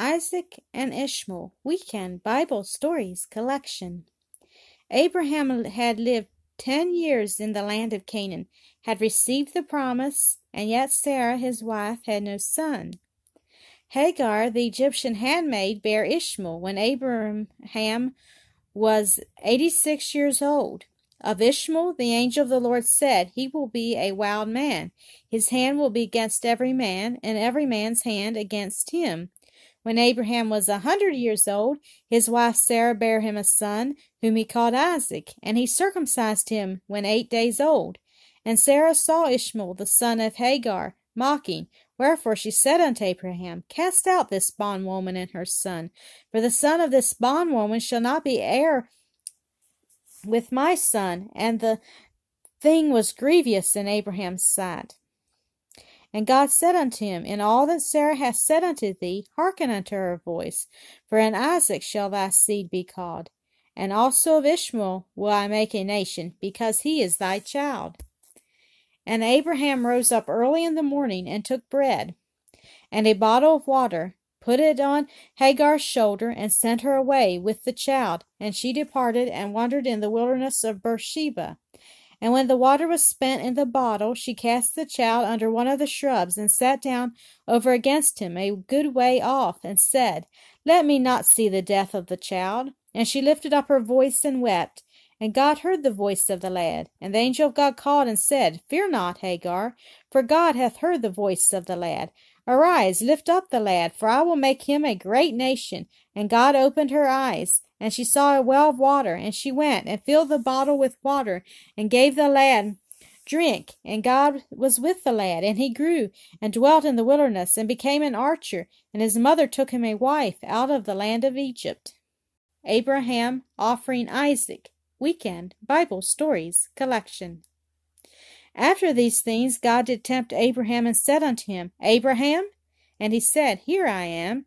Isaac and Ishmael Weekend Bible Stories Collection. Abraham had lived ten years in the land of Canaan, had received the promise, and yet Sarah, his wife, had no son. Hagar, the Egyptian handmaid, bare Ishmael when Abraham was eighty six years old. Of Ishmael, the angel of the Lord said, He will be a wild man. His hand will be against every man, and every man's hand against him. When Abraham was a hundred years old, his wife Sarah bare him a son, whom he called Isaac, and he circumcised him when eight days old. And Sarah saw Ishmael the son of Hagar, mocking. Wherefore she said unto Abraham, Cast out this bondwoman and her son, for the son of this bondwoman shall not be heir with my son, and the thing was grievous in Abraham's sight. And God said unto him, In all that Sarah hath said unto thee, hearken unto her voice, for in Isaac shall thy seed be called. And also of Ishmael will I make a nation, because he is thy child. And Abraham rose up early in the morning, and took bread, and a bottle of water, put it on Hagar's shoulder, and sent her away with the child. And she departed, and wandered in the wilderness of Beersheba. And when the water was spent in the bottle, she cast the child under one of the shrubs, and sat down over against him a good way off, and said, Let me not see the death of the child. And she lifted up her voice and wept. And God heard the voice of the lad. And the angel of God called and said, Fear not, Hagar, for God hath heard the voice of the lad. Arise, lift up the lad, for I will make him a great nation. And God opened her eyes, and she saw a well of water, and she went and filled the bottle with water, and gave the lad drink. And God was with the lad, and he grew, and dwelt in the wilderness, and became an archer, and his mother took him a wife out of the land of Egypt. Abraham offering Isaac. Weekend Bible Stories Collection. After these things God did tempt Abraham and said unto him, Abraham? And he said, Here I am.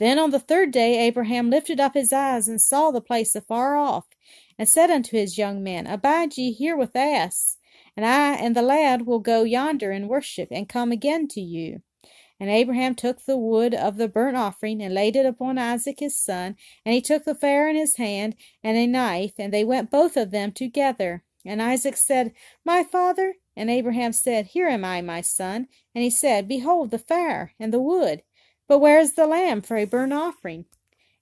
Then on the third day Abraham lifted up his eyes, and saw the place afar off, and said unto his young men, Abide ye here with us, and I and the lad will go yonder and worship, and come again to you. And Abraham took the wood of the burnt offering, and laid it upon Isaac his son, and he took the fire in his hand, and a knife, and they went both of them together. And Isaac said, My father? And Abraham said, Here am I, my son. And he said, Behold the fire and the wood, but where is the lamb for a burnt offering?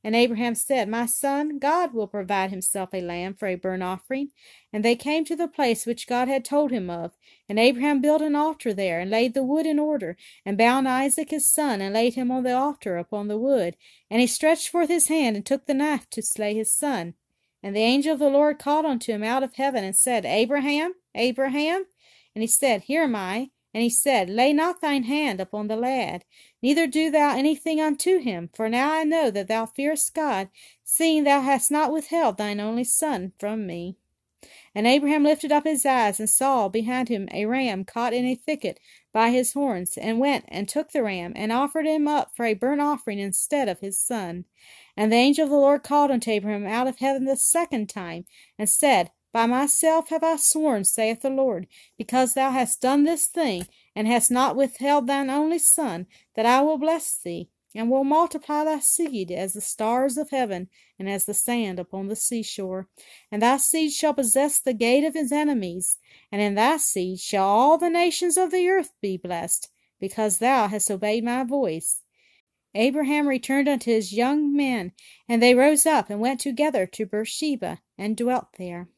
And Abraham said, My son, God will provide himself a lamb for a burnt offering. And they came to the place which God had told him of. And Abraham built an altar there, and laid the wood in order, and bound Isaac his son, and laid him on the altar upon the wood. And he stretched forth his hand, and took the knife to slay his son. And the angel of the Lord called unto him out of heaven, and said, Abraham, Abraham. And he said, Here am I. And he said, Lay not thine hand upon the lad, neither do thou anything unto him, for now I know that thou fearest God, seeing thou hast not withheld thine only son from me. And Abraham lifted up his eyes, and saw behind him a ram caught in a thicket by his horns, and went and took the ram, and offered him up for a burnt offering instead of his son. And the angel of the Lord called unto Abraham out of heaven the second time, and said, by myself have I sworn, saith the Lord, because thou hast done this thing, and hast not withheld thine only son, that I will bless thee, and will multiply thy seed as the stars of heaven, and as the sand upon the seashore. And thy seed shall possess the gate of his enemies, and in thy seed shall all the nations of the earth be blessed, because thou hast obeyed my voice. Abraham returned unto his young men, and they rose up and went together to Beersheba, and dwelt there.